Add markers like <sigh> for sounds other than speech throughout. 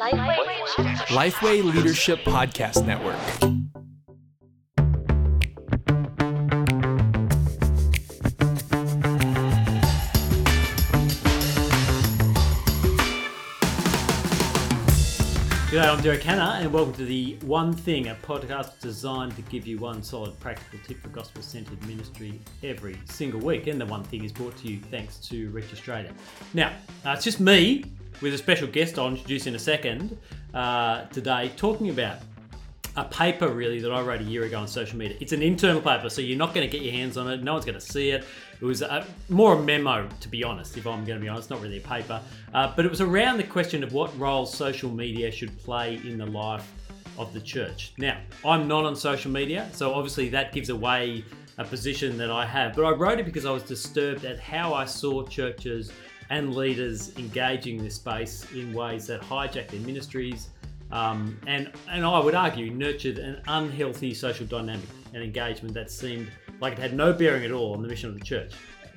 Lifeway Leadership Podcast Network. G'day, I'm Derek Hanna, and welcome to the One Thing, a podcast designed to give you one solid practical tip for gospel centered ministry every single week. And the One Thing is brought to you thanks to Reach Australia. Now, uh, it's just me with a special guest I'll introduce in a second uh, today, talking about a paper really that I wrote a year ago on social media. It's an internal paper, so you're not going to get your hands on it. No one's going to see it. It was a, more a memo, to be honest, if I'm going to be honest, not really a paper. Uh, but it was around the question of what role social media should play in the life of the church. Now, I'm not on social media, so obviously that gives away a position that I have. But I wrote it because I was disturbed at how I saw churches and leaders engaging this space in ways that hijack their ministries um, and and I would argue nurtured an unhealthy social dynamic and engagement that seemed like it had no bearing at all on the mission of the church.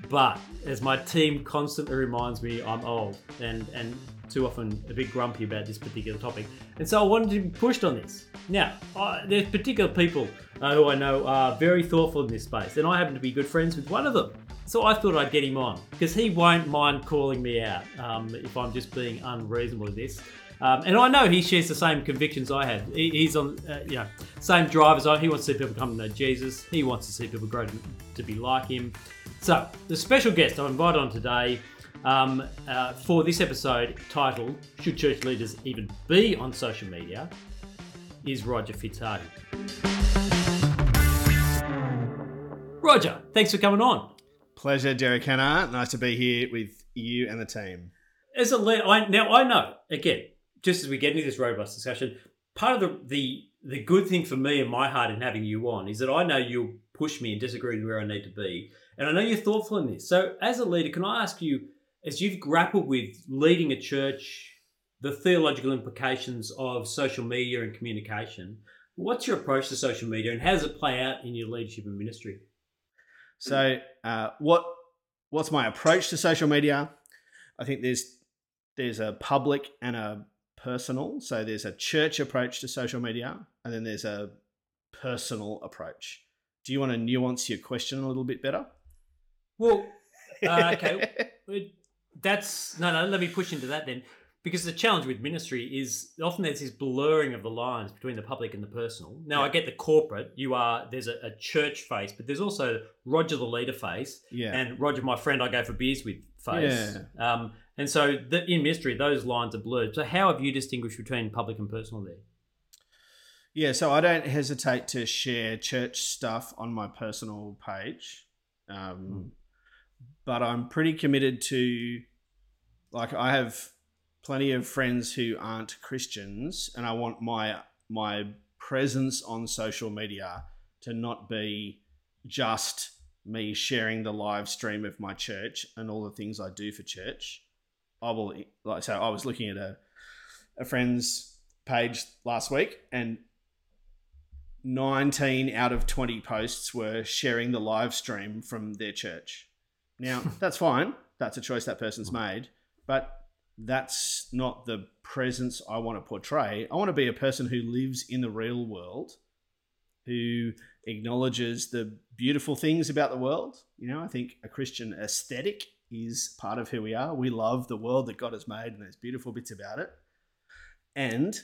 But as my team constantly reminds me, I'm old and and too often a bit grumpy about this particular topic, and so I wanted to be pushed on this. Now, I, there's particular people uh, who I know are very thoughtful in this space, and I happen to be good friends with one of them. So I thought I'd get him on because he won't mind calling me out um, if I'm just being unreasonable with this. Um, and I know he shares the same convictions I have. He, he's on, uh, you know, same drive as I. He wants to see people come to know Jesus. He wants to see people grow to, to be like him. So the special guest I'm invited on today um, uh, for this episode, titled "Should Church Leaders Even Be on Social Media," is Roger Fitzhardinge. Roger, thanks for coming on. Pleasure, Derek Hanna. Nice to be here with you and the team. As a leader, I, now I know again just as we get into this robust discussion, part of the, the the good thing for me and my heart in having you on is that I know you'll push me and disagree with where I need to be. And I know you're thoughtful in this. So as a leader, can I ask you, as you've grappled with leading a church, the theological implications of social media and communication, what's your approach to social media and how does it play out in your leadership and ministry? So uh, what what's my approach to social media? I think there's there's a public and a personal. So there's a church approach to social media, and then there's a personal approach. Do you want to nuance your question a little bit better? Well, uh, okay. <laughs> That's no, no. Let me push into that then, because the challenge with ministry is often there's this blurring of the lines between the public and the personal. Now, yeah. I get the corporate. You are there's a, a, church face, but there's also Roger the leader face, yeah. and Roger, my friend, I go for beers with face. Yeah. Um, and so the, in ministry those lines are blurred. So how have you distinguished between public and personal there? Yeah, so I don't hesitate to share church stuff on my personal page. Um, mm. But I'm pretty committed to, like, I have plenty of friends who aren't Christians, and I want my my presence on social media to not be just me sharing the live stream of my church and all the things I do for church. I will like so I was looking at a a friend's page last week and 19 out of 20 posts were sharing the live stream from their church. Now, <laughs> that's fine. That's a choice that person's made, but that's not the presence I want to portray. I want to be a person who lives in the real world, who acknowledges the beautiful things about the world. You know, I think a Christian aesthetic is part of who we are. We love the world that God has made and there's beautiful bits about it. And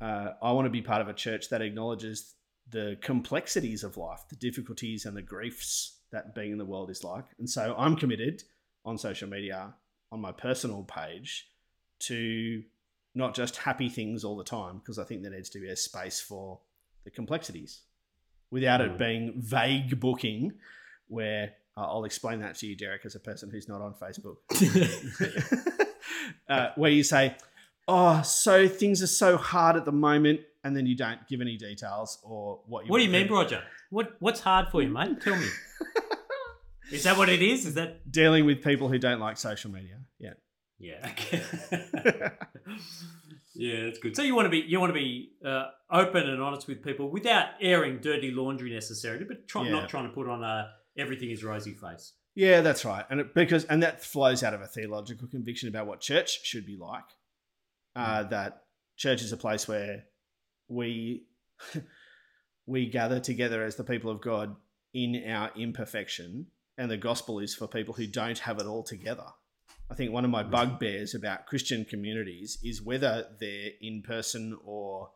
uh, I want to be part of a church that acknowledges the complexities of life, the difficulties and the griefs that being in the world is like. And so I'm committed on social media, on my personal page, to not just happy things all the time, because I think there needs to be a space for the complexities without mm. it being vague booking where uh, I'll explain that to you, Derek, as a person who's not on Facebook, <laughs> <laughs> uh, where you say, "Oh, so things are so hard at the moment," and then you don't give any details or what you. What do you mean, Roger? What What's hard for you, mate? Tell me. <laughs> is that what it is? Is that dealing with people who don't like social media? Yeah. Yeah. Okay. <laughs> yeah, that's good. So you want to be you want to be uh, open and honest with people without airing dirty laundry necessarily, but try, yeah. not trying to put on a everything is rosy face. Yeah, that's right, and it, because and that flows out of a theological conviction about what church should be like. Uh, mm. that church is a place where we <laughs> we gather together as the people of God in our imperfection, and the gospel is for people who don't have it all together. I think one of my bugbears about Christian communities is whether they're in person or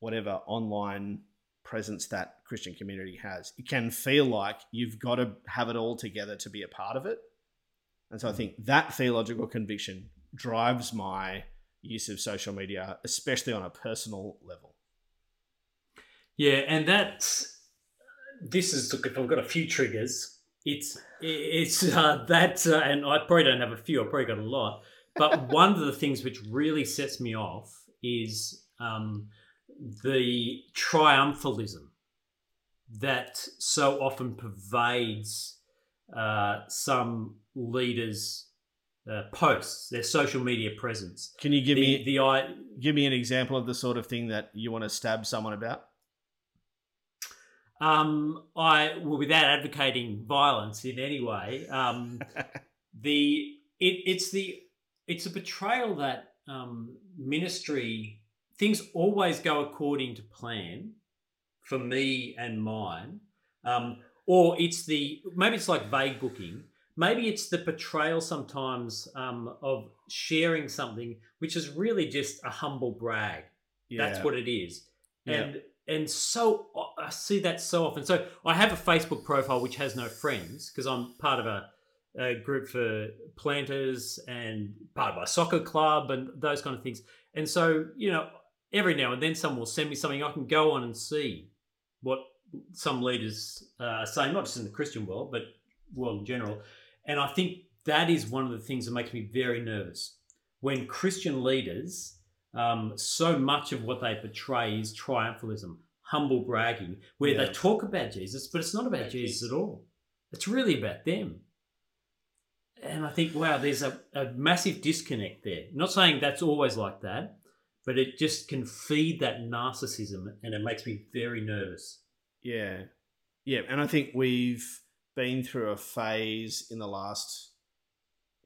whatever online presence that Christian community has. It can feel like you've got to have it all together to be a part of it. And so I think that theological conviction drives my use of social media, especially on a personal level. Yeah, and that's this is look. If I've got a few triggers, it's it's <laughs> uh, that, uh, and I probably don't have a few. I probably got a lot. But <laughs> one of the things which really sets me off is um, the triumphalism that so often pervades uh, some leaders' uh, posts, their social media presence. Can you give The, me the I give me an example of the sort of thing that you want to stab someone about? Um, I well, without advocating violence in any way, um, <laughs> the it, it's the it's a betrayal that um, ministry things always go according to plan for me and mine, um, or it's the maybe it's like vague booking. Maybe it's the portrayal sometimes um, of sharing something which is really just a humble brag. That's what it is. Yeah. And so I see that so often. So I have a Facebook profile which has no friends because I'm part of a, a group for planters and part of a soccer club and those kind of things. And so you know, every now and then someone will send me something I can go on and see what some leaders uh, are saying, not just in the Christian world, but world in general. And I think that is one of the things that makes me very nervous when Christian leaders um, so much of what they portray is triumphalism, humble bragging, where Yeah. they talk about Jesus, but it's not about Jesus at all. It's really about them. And I think, wow, there's a, a massive disconnect there. Not saying that's always like that, but it just can feed that narcissism and it makes me very nervous. Yeah. Yeah. And I think we've been through a phase in the last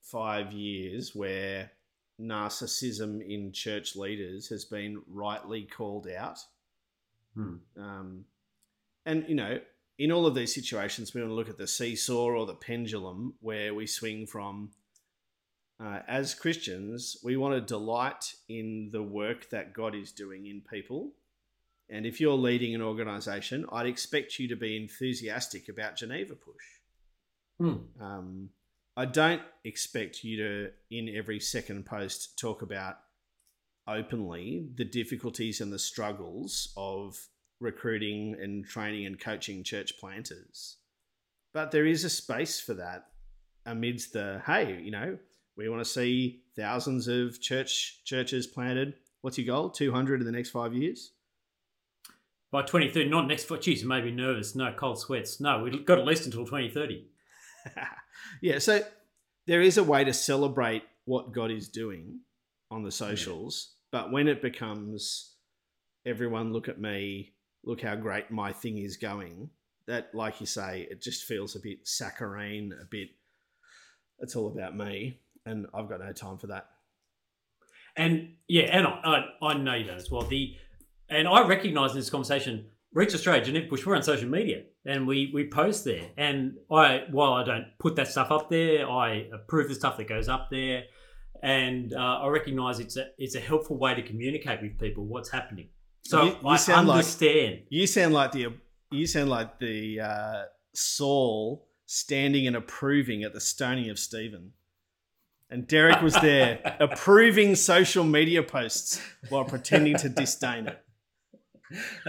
five years where narcissism in church leaders has been rightly called out. Hmm. Um, and, you know, in all of these situations, we want to look at the seesaw or the pendulum where we swing from. Uh, as Christians, we want to delight in the work that God is doing in people. And if you're leading an organization, I'd expect you to be enthusiastic about Geneva Push. Hmm. Um, I don't expect you to, in every second post, talk about openly the difficulties and the struggles of recruiting and training and coaching church planters. But there is a space for that amidst the hey, you know, we want to see thousands of church churches planted. What's your goal? Two hundred in the next five years. By 2030, not next 5 Jeez, you made me nervous. No, cold sweats. No, we've got at least until 2030. <laughs> yeah, so there is a way to celebrate what God is doing on the socials, but when it becomes everyone look at me, look how great my thing is going, that like you say, it just feels a bit saccharine, a bit it's all about me, and I've got no time for that. And yeah, and I, I, I know you don't as well. The and I recognise in this conversation, Reach Australia, Geneva Push, we're on social media and we we post there. And I while I don't put that stuff up there, I approve the stuff that goes up there, and uh, I recognise it's a it's a helpful way to communicate with people what's happening. So You- you I sound like- understand. You sound like the you sound like the uh, Saul standing and approving at the stoning of Stephen. And Derek was there <laughs> approving social media posts while pretending to disdain it. <laughs>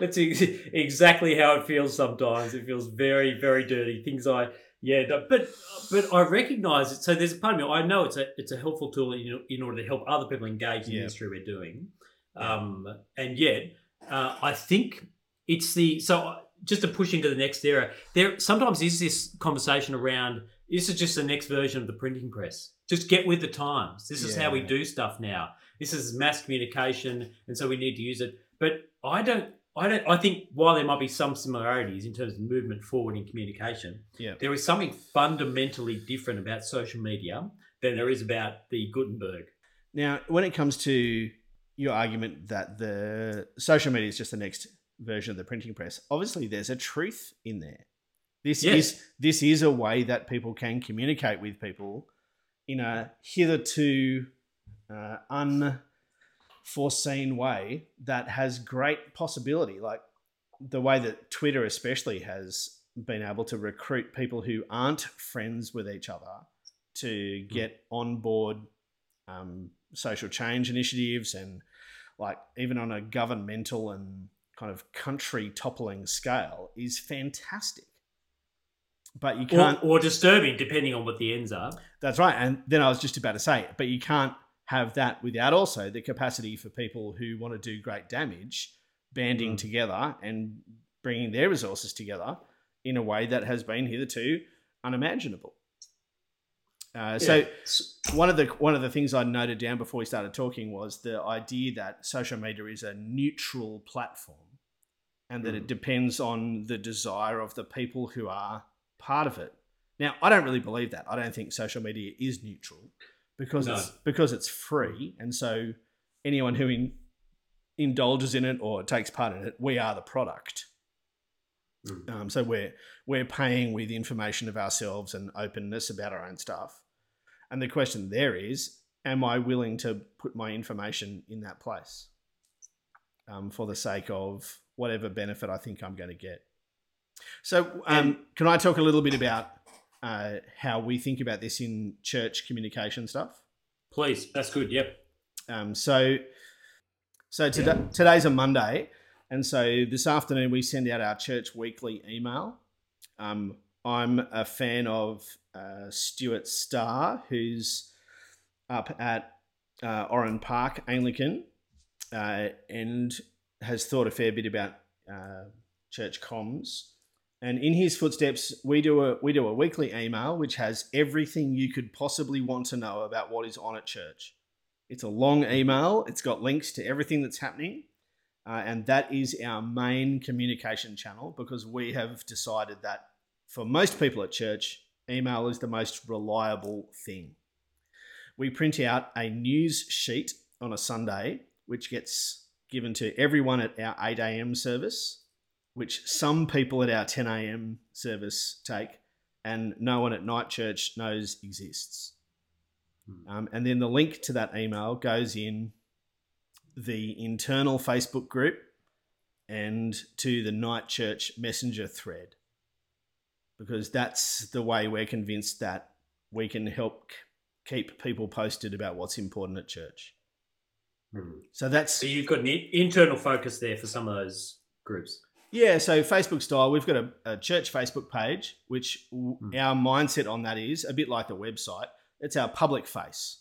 That's ex- exactly how it feels sometimes. It feels very, very dirty. Things I, yeah, but but I recognise it. So there's a part of me. I know it's a it's a helpful tool in, in order to help other people engage in the Yeah. industry we're doing. Um, and yet, uh, I think it's the so just to push into the next era. There sometimes is this conversation around. This is just the next version of the printing press. Just get with the times. This is how we do stuff now. This is mass communication, and so we need to use it. But I don't. I don't. I think while there might be some similarities in terms of movement forward in communication, Yeah. there is something fundamentally different about social media than there is about the Gutenberg. Now, when it comes to your argument that the social media is just the next version of the printing press. Obviously, there's a truth in there. This Yes. is this is a way that people can communicate with people in a hitherto uh, unforeseen way that has great possibility. Like the way that Twitter, especially, has been able to recruit people who aren't friends with each other to get on board um, social change initiatives and like even on a governmental and kind of country toppling scale is fantastic. But you can't. or disturbing, depending on what the ends are. That's right. And then I was just about to say, but you can't have that without also the capacity for people who want to do great damage banding Mm. together and bringing their resources together in a way that has been hitherto unimaginable. Uh, so Yeah. one of the one of the things I noted down before we started talking was the idea that social media is a neutral platform, and that it Mm. depends on the desire of the people who are part of it. Now, I don't really believe that. I don't think social media is neutral because No. it's because it's free, and so anyone who in, indulges in it or takes part in it, we are the product. Mm. Um, so we're we're paying with information of ourselves and openness about our own stuff. And the question there is, am I willing to put my information in that place um, for the sake of whatever benefit I think I'm going to get? So, um, can I talk a little bit about uh, how we think about this in church communication stuff? Please, that's good. Yep. Um, so, so today, today's a Monday, and so this afternoon we send out our church weekly email. Um, I'm a fan of uh, Stuart Starr, who's up at uh, Oran Park Anglican, uh, and has thought a fair bit about uh, church comms. And in his footsteps, we do a we do a weekly email which has everything you could possibly want to know about what is on at church. It's a long email. It's got links to everything that's happening. Uh, and that is our main communication channel because we have decided that for most people at church, email is the most reliable thing. We print out a news sheet on a Sunday, which gets given to everyone at our 8 a.m. service, which some people at our 10 a.m. service take, and no one at night church knows exists. Um, and then the link to that email goes in the internal Facebook group and to the night church messenger thread because that's the way we're convinced that we can help keep people posted about what's important at church. So that's So you've got an internal focus there for some of those groups. Yeah, so Facebook style, we've got a, a church Facebook page, which Hmm. our mindset on that is a bit like the website. It's our public face.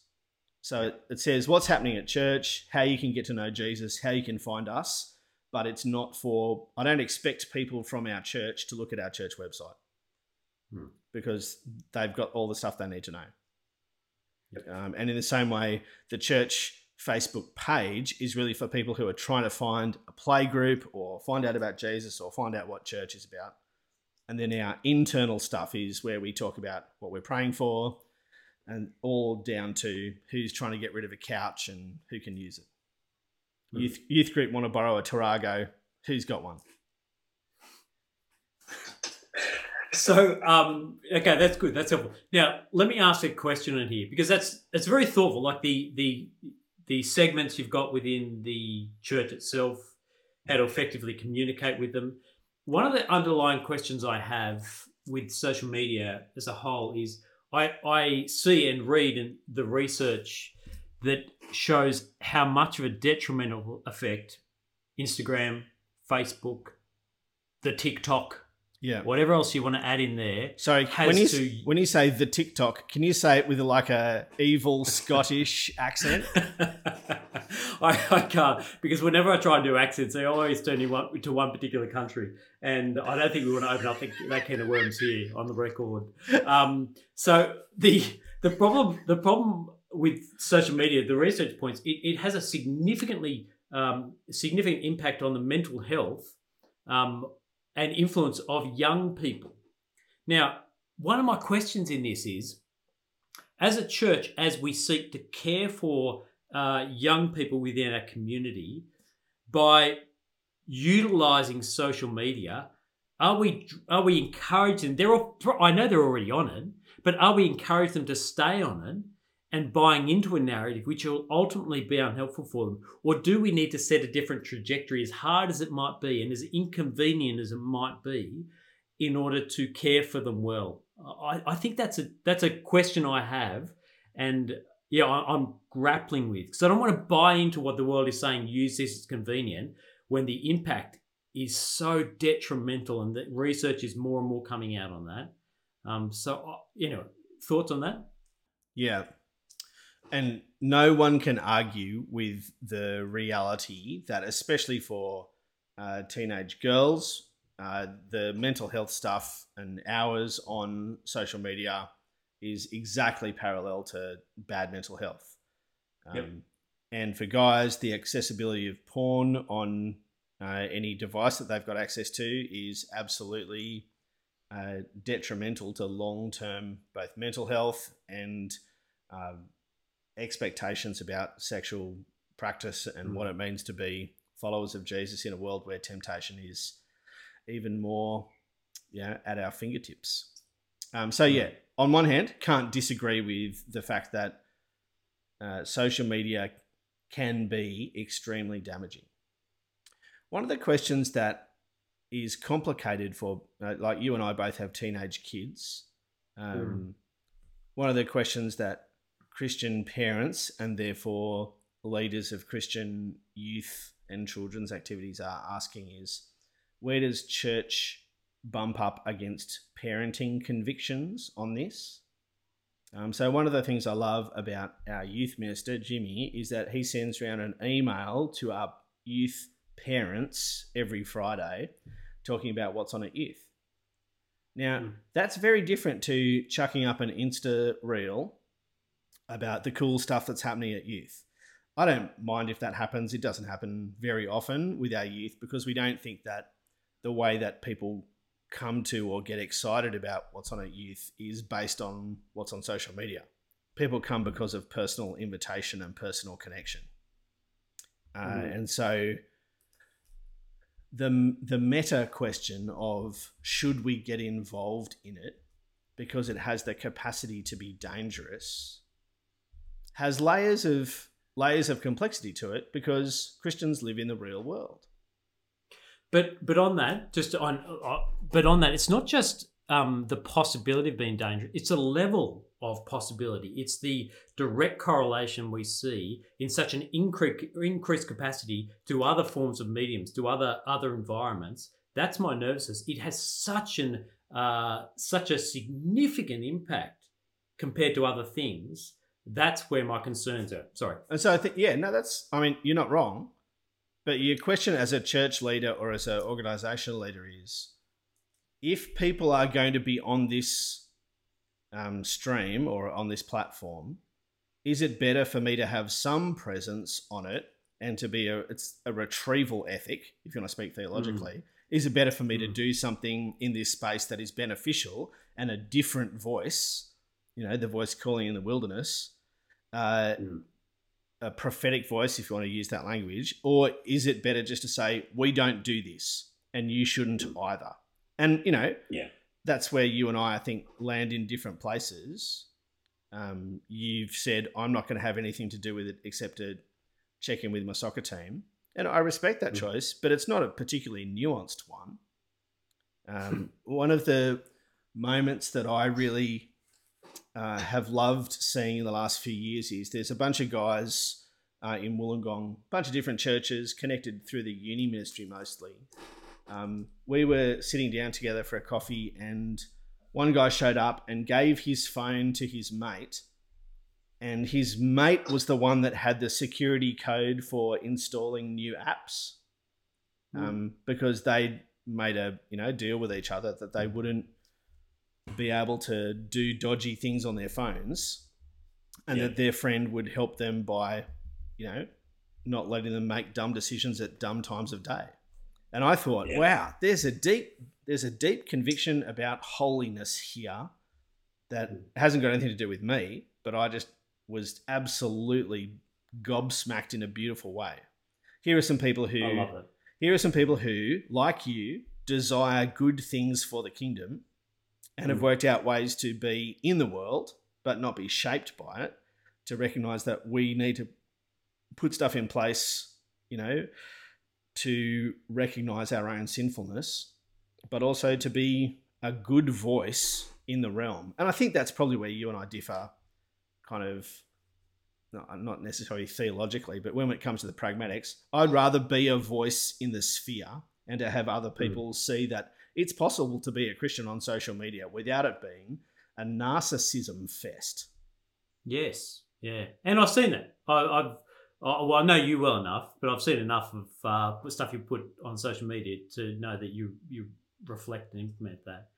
So it, it says what's happening at church, how you can get to know Jesus, how you can find us, but it's not for, I don't expect people from our church to look at our church website Hmm. because they've got all the stuff they need to know. Yep. Um, and in the same way, the church Facebook page is really for people who are trying to find a play group or find out about Jesus or find out what church is about. And then our internal stuff is where we talk about what we're praying for and all down to who's trying to get rid of a couch and who can use it. Hmm. Youth, youth group want to borrow a Tarago. Who's got one? So, um, okay, that's good. That's helpful. Now, let me ask a question in here because that's it's very thoughtful. Like the the the segments you've got within the church itself, how to effectively communicate with them. One of the underlying questions I have with social media as a whole is I I see and read in the research that shows how much of a detrimental effect Instagram, Facebook, the TikTok, Yeah. whatever else you want to add in there. Sorry, has when you to- when you say the TikTok, can you say it with like a evil <laughs> Scottish accent? <laughs> I, I can't because whenever I try and do accents, they always turn you one, to one particular country, and I don't think we want to open up the, that can of worms here on the record. Um, so the the problem the problem with social media, the research points, it, it has a significantly um, significant impact on the mental health um, and influence of young people. Now, one of my questions in this is as a church, as we seek to care for uh, young people within our community by utilizing social media? Are we are we encouraging? They're all, I know they're already on it, but are we encouraging them to stay on it and buying into a narrative which will ultimately be unhelpful for them? Or do we need to set a different trajectory, as hard as it might be and as inconvenient as it might be, in order to care for them well? I, I think that's a that's a question I have, and yeah, I, am grappling with because I don't want to buy into what the world is saying. Use this as convenient when the impact is so detrimental, and that research is more and more coming out on that. Um, so uh, you know, thoughts on that? Yeah, and no one can argue with the reality that, especially for uh, teenage girls, uh, the mental health stuff and hours on social media is exactly parallel to bad mental health. Um, yep. And for guys, the accessibility of porn on uh, any device that they've got access to is absolutely uh, detrimental to long term both mental health and um, expectations about sexual practice and mm. what it means to be followers of Jesus in a world where temptation is even more yeah, at our fingertips. Um, so, yeah, on one hand, can't disagree with the fact that uh, social media can be extremely damaging. One of the questions that is complicated for, uh, like you and I both have teenage kids. Um, mm. One of the questions that Christian parents and therefore leaders of Christian youth and children's activities are asking is where does church bump up against parenting convictions on this? Um, so, one of the things I love about our youth minister, Jimmy, is that he sends around an email to our youth parents every Friday talking about what's on at youth. Now, mm. that's very different to chucking up an Insta reel about the cool stuff that's happening at youth. I don't mind if that happens. It doesn't happen very often with our youth because we don't think that the way that people come to or get excited about what's on at youth is based on what's on social media. People come because of personal invitation and personal connection. Uh, mm. And so the, the meta question of should we get involved in it because it has the capacity to be dangerous has layers of layers of complexity to it because Christians live in the real world. But but on that, just on uh, but on that, it's not just um, the possibility of being dangerous; it's a level of possibility. It's the direct correlation we see in such an increased increased capacity to other forms of mediums, to other other environments. That's my nervousness. It has such an uh, such a significant impact compared to other things that's where my concerns are. Sorry. And so I think, yeah, no, that's, I mean, you're not wrong. But your question as a church leader or as an organizational leader is if people are going to be on this um, stream or on this platform, is it better for me to have some presence on it and to be a it's a retrieval ethic if you want to speak theologically mm. is it better for me mm. to do something in this space that is beneficial and a different voice you know, the voice calling in the wilderness, uh, mm. a prophetic voice, if you want to use that language, or is it better just to say we don't do this and you shouldn't either? And you know, yeah, that's where you and I, I think, land in different places. Um, you've said I'm not going to have anything to do with it except to check in with my soccer team, and I respect that mm. choice, but it's not a particularly nuanced one. Um, one of the moments that I really uh, have loved seeing in the last few years is there's a bunch of guys uh, in Wollongong, a bunch of different churches connected through the uni ministry mostly. Um, we were sitting down together for a coffee, and one guy showed up and gave his phone to his mate. And his mate was the one that had the security code for installing new apps hmm. um, mm. because they made a you know deal with each other that they wouldn't be able to do dodgy things on their phones and yeah. that their friend would help them by, you know, not letting them make dumb decisions at dumb times of day. And I thought, yeah. wow, there's a deep there's a deep conviction about holiness here that hmm. hasn't got anything to do with me, but I just was absolutely gobsmacked in a beautiful way. Here are some people who I love it. here are some people who, like you, desire good things for the kingdom and have Mm. worked out ways to be in the world but not be shaped by it, to recognize that we need to put stuff in place, you know, to recognize our own sinfulness, but also to be a good voice in the realm. And I think that's probably where you and I differ, kind of, not necessarily theologically, but when it comes to the pragmatics, I'd rather be a voice in the sphere and to have other people see that it's possible to be a Christian on social media without it being a narcissism fest. Yes, yeah, and I've seen it. I, I've, I, well, I know you well enough, but I've seen enough of uh, stuff you put on social media to know that you you reflect and implement that.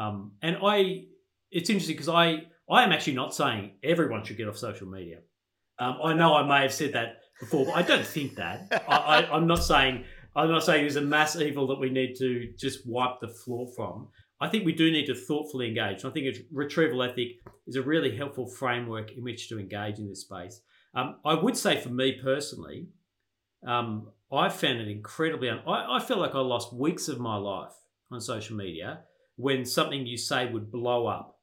Um, and I, it's interesting because I I am actually not saying everyone should get off social media. Um, I know I may have said that before, but I don't think that. I, I, I'm not saying I'm not saying it's a mass evil that we need to just wipe the floor from. I think we do need to thoughtfully engage. I think retrieval ethic is a really helpful framework in which to engage in this space. Um, I would say for me personally, um, I found it incredibly. Un- I, I feel like I lost weeks of my life on social media when something you say would blow up.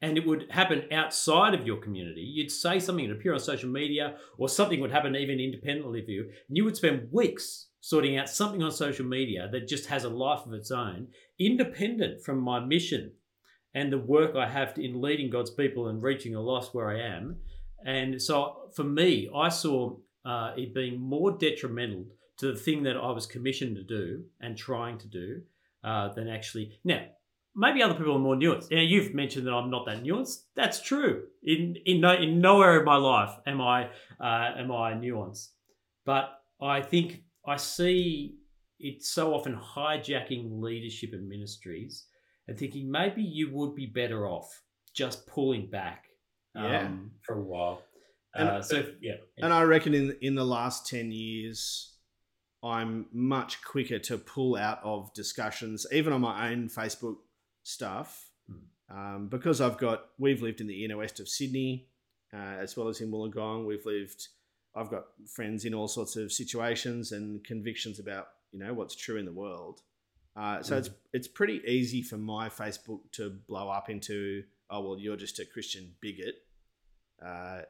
And it would happen outside of your community. You'd say something would appear on social media, or something would happen even independently of you, and you would spend weeks sorting out something on social media that just has a life of its own, independent from my mission and the work I have in leading God's people and reaching a lost where I am. And so for me, I saw uh, it being more detrimental to the thing that I was commissioned to do and trying to do uh, than actually. Now, maybe other people are more nuanced. Now, you've mentioned that I'm not that nuanced. That's true. In in no in nowhere of my life am I uh, am I nuanced. But I think I see it so often hijacking leadership and ministries and thinking maybe you would be better off just pulling back um, Yeah. for a while. And- uh, so yeah, And I reckon in in the last ten years, I'm much quicker to pull out of discussions, even on my own Facebook stuff, um, because I've got we've lived in the inner west of Sydney, uh, as well as in Wollongong. We've lived. I've got friends in all sorts of situations and convictions about you know what's true in the world. Uh, so it's it's pretty easy for my Facebook to blow up into oh well you're just a Christian bigot. Uh,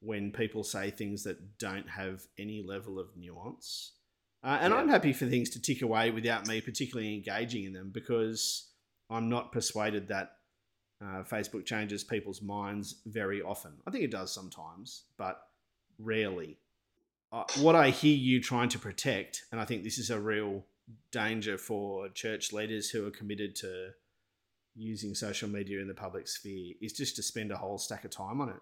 when people say things that don't have any level of nuance. Uh, and Yeah. I'm happy for things to tick away without me particularly engaging in them because I'm not persuaded that uh, Facebook changes people's minds very often. I think it does sometimes, but rarely. Uh, what I hear you trying to protect, and I think this is a real danger for church leaders who are committed to using social media in the public sphere, is just to spend a whole stack of time on it.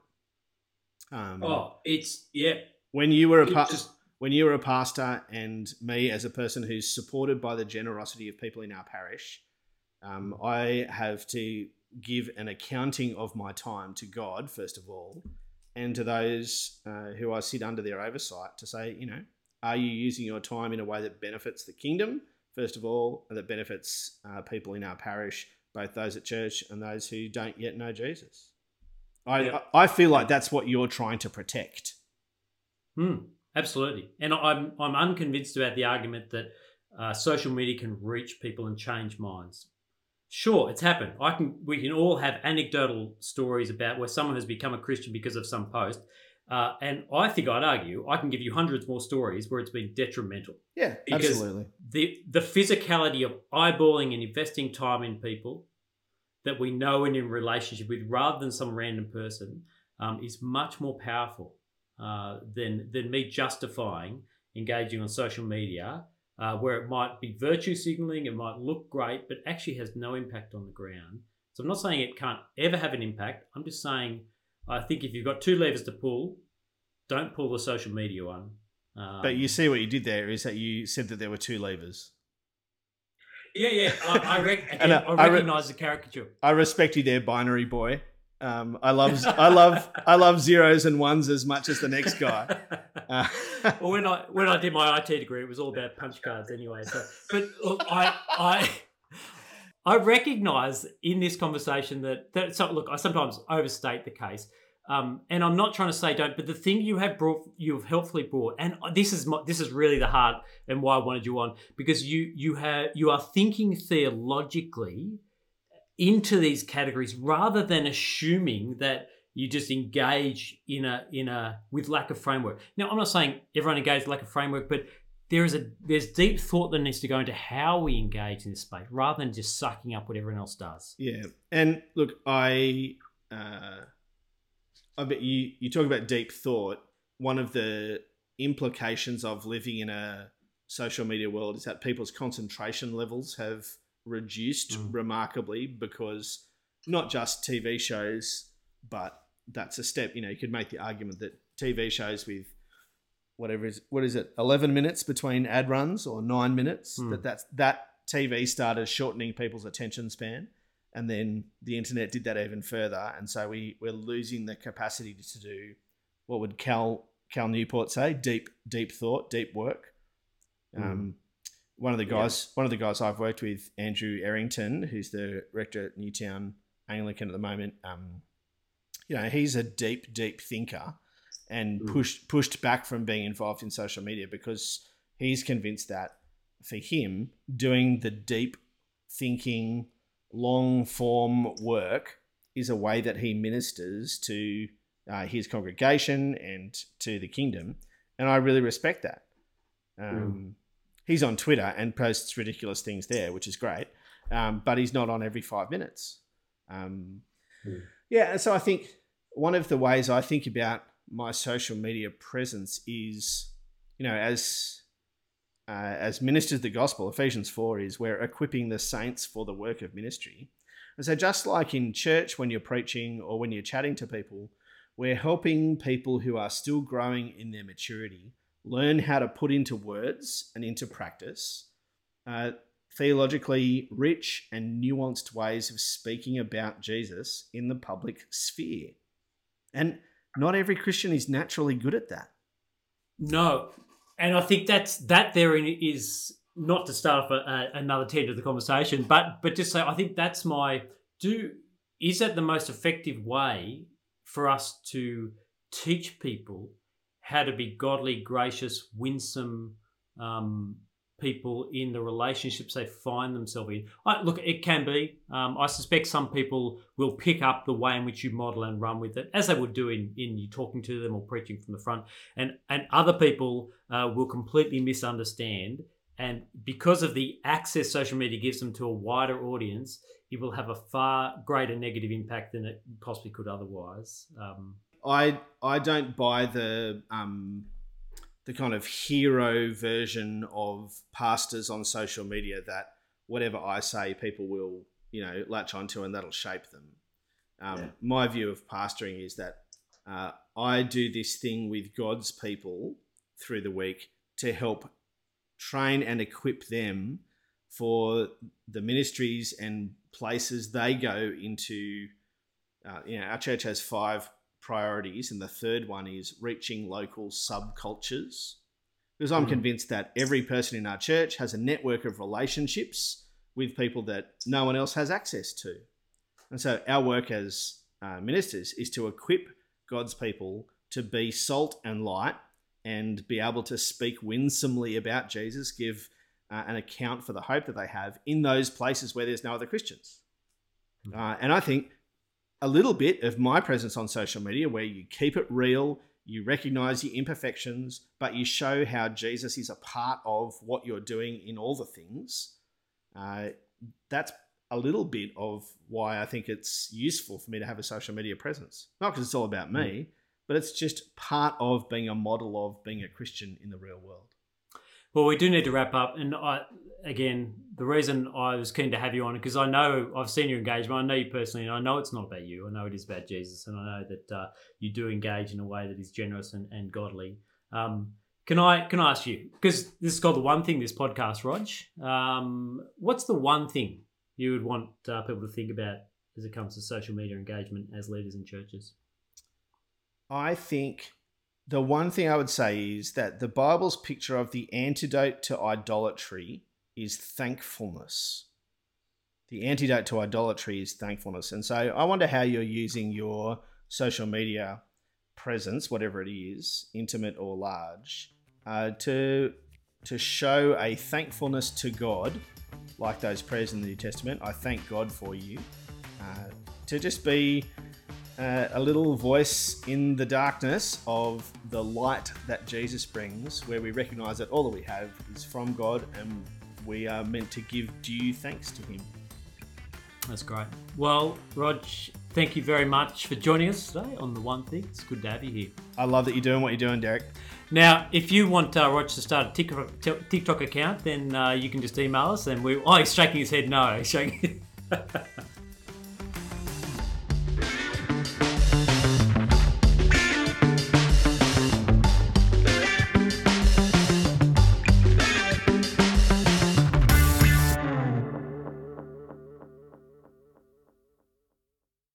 Um, oh, it's yeah, when you were a pa- just when you were a pastor and me as a person who's supported by the generosity of people in our parish, um, I have to give an accounting of my time to God first of all, and to those uh, who I sit under their oversight to say, you know, are you using your time in a way that benefits the kingdom first of all, and that benefits uh, people in our parish, both those at church and those who don't yet know Jesus. I, Yeah. I I feel like that's what you're trying to protect. Hmm, absolutely. And I'm I'm unconvinced about the argument that uh, social media can reach people and change minds. Sure, it's happened. I can. We can all have anecdotal stories about where someone has become a Christian because of some post, uh, and I think I'd argue I can give you hundreds more stories where it's been detrimental. Yeah, Because- absolutely. the the physicality of eyeballing and investing time in people that we know and in relationship with, rather than some random person, um, is much more powerful uh, than than me justifying engaging on social media, uh, where it might be virtue signaling, it might look great, but actually has no impact on the ground. So I'm not saying it can't ever have an impact. I'm just saying I think if you've got two levers to pull, don't pull the social media one. Um, But you see what you did there is that you said that there were two levers. Yeah, yeah. I, I, rec- <laughs> And, again, uh, I I re- recognize the caricature. I respect you there, binary boy. Um, I love, I love, I love zeros and ones as much as the next guy. Uh, <laughs> well, when I when I did my IT degree, it was all about punch cards anyway. So, but look, I I I recognise in this conversation that that so look, I sometimes overstate the case. Um, and I'm not trying to say don't, but the thing you have brought, you have helpfully brought, and this is my, this is really the heart and why I wanted you on because you you have you are thinking theologically into these categories rather than assuming that you just engage in a in a with lack of framework. Now, I'm not saying everyone engages with lack of framework, but there is a there's deep thought that needs to go into how we engage in this space rather than just sucking up what everyone else does. Yeah, and look, I. Uh I bet you you talk about deep thought. One of the implications of living in a social media world is that people's concentration levels have reduced mm. remarkably because not just TV shows, but that's a step. You know, you could make the argument that TV shows with whatever is what is it, eleven minutes between ad runs or nine minutes, mm. that that's that TV started shortening people's attention span and then the internet did that even further, and so we we're losing the capacity to do what would Cal Cal Newport say deep deep thought, deep work. Mm. Um, one of the guys, yeah. one of the guys I've worked with, Andrew Errington, who's the rector at Newtown Anglican at the moment. Um, you know, he's a deep, deep thinker, and mm. pushed pushed back from being involved in social media because he's convinced that for him, doing the deep thinking long form work is a way that he ministers to uh, his congregation and to the kingdom. And I really respect that. Um, mm. He's on Twitter and posts ridiculous things there, which is great. Um, but he's not on every five minutes. Um, mm. Yeah. And so I think one of the ways I think about my social media presence is, you know, as uh, as ministers of the gospel, Ephesians 4 is we're equipping the saints for the work of ministry. And so, just like in church when you're preaching or when you're chatting to people, we're helping people who are still growing in their maturity learn how to put into words and into practice uh, theologically rich and nuanced ways of speaking about Jesus in the public sphere. And not every Christian is naturally good at that. No, and I think that's that. Therein is not to start off a, a, another tangent of the conversation, but but just say I think that's my do. Is that the most effective way for us to teach people how to be godly, gracious, winsome, um, people in the relationships they find themselves in. I, look, it can be. Um, I suspect some people will pick up the way in which you model and run with it, as they would do in, in you talking to them or preaching from the front. And and other people uh, will completely misunderstand. And because of the access social media gives them to a wider audience, it will have a far greater negative impact than it possibly could otherwise. Um, I I don't buy the um, the kind of hero version of pastors on social media that whatever I say, people will, you know, latch onto and that'll shape them. Um, yeah. My view of pastoring is that uh, I do this thing with God's people through the week to help train and equip them for the ministries and places they go into. Uh, you know, our church has five priorities, and the third one is reaching local subcultures. Because I'm mm. convinced that every person in our church has a network of relationships with people that no one else has access to. And so our work as uh, ministers is to equip God's people to be salt and light and be able to speak winsomely about Jesus, give uh, an account for the hope that they have in those places where there's no other Christians. Hmm. Uh, and I think a little bit of my presence on social media where you keep it real, you recognize your imperfections, but you show how Jesus is a part of what you're doing in all the things. Uh, that's a little bit of why I think it's useful for me to have a social media presence. Not because it's all about me, mm. but it's just part of being a model of being a Christian in the real world. Well, we do need to wrap up, and I, again, the reason I was keen to have you on because I know I've seen your engagement. I know you personally, and I know it's not about you. I know it is about Jesus, and I know that uh, you do engage in a way that is generous and, and godly. Um, can I can I ask you because this is called the one thing this podcast, Rog? Um, what's the one thing you would want uh, people to think about as it comes to social media engagement as leaders in churches? I think the one thing I would say is that the Bible's picture of the antidote to idolatry is thankfulness. The antidote to idolatry is thankfulness. And so I wonder how you're using your social media presence, whatever it is, intimate or large, uh, to to show a thankfulness to God, like those prayers in the New Testament. I thank God for you. Uh, to just be uh, a little voice in the darkness of the light that Jesus brings, where we recognize that all that we have is from God and we are meant to give due thanks to Him. That's great. Well, Rog, thank you very much for joining us today on The One Thing. It's good to have you here. I love that you're doing what you're doing, Derek. Now, if you want uh, Rog to start a TikTok, TikTok account, then uh, you can just email us and we. Oh, he's shaking his head no. He's shaking. <laughs> <laughs>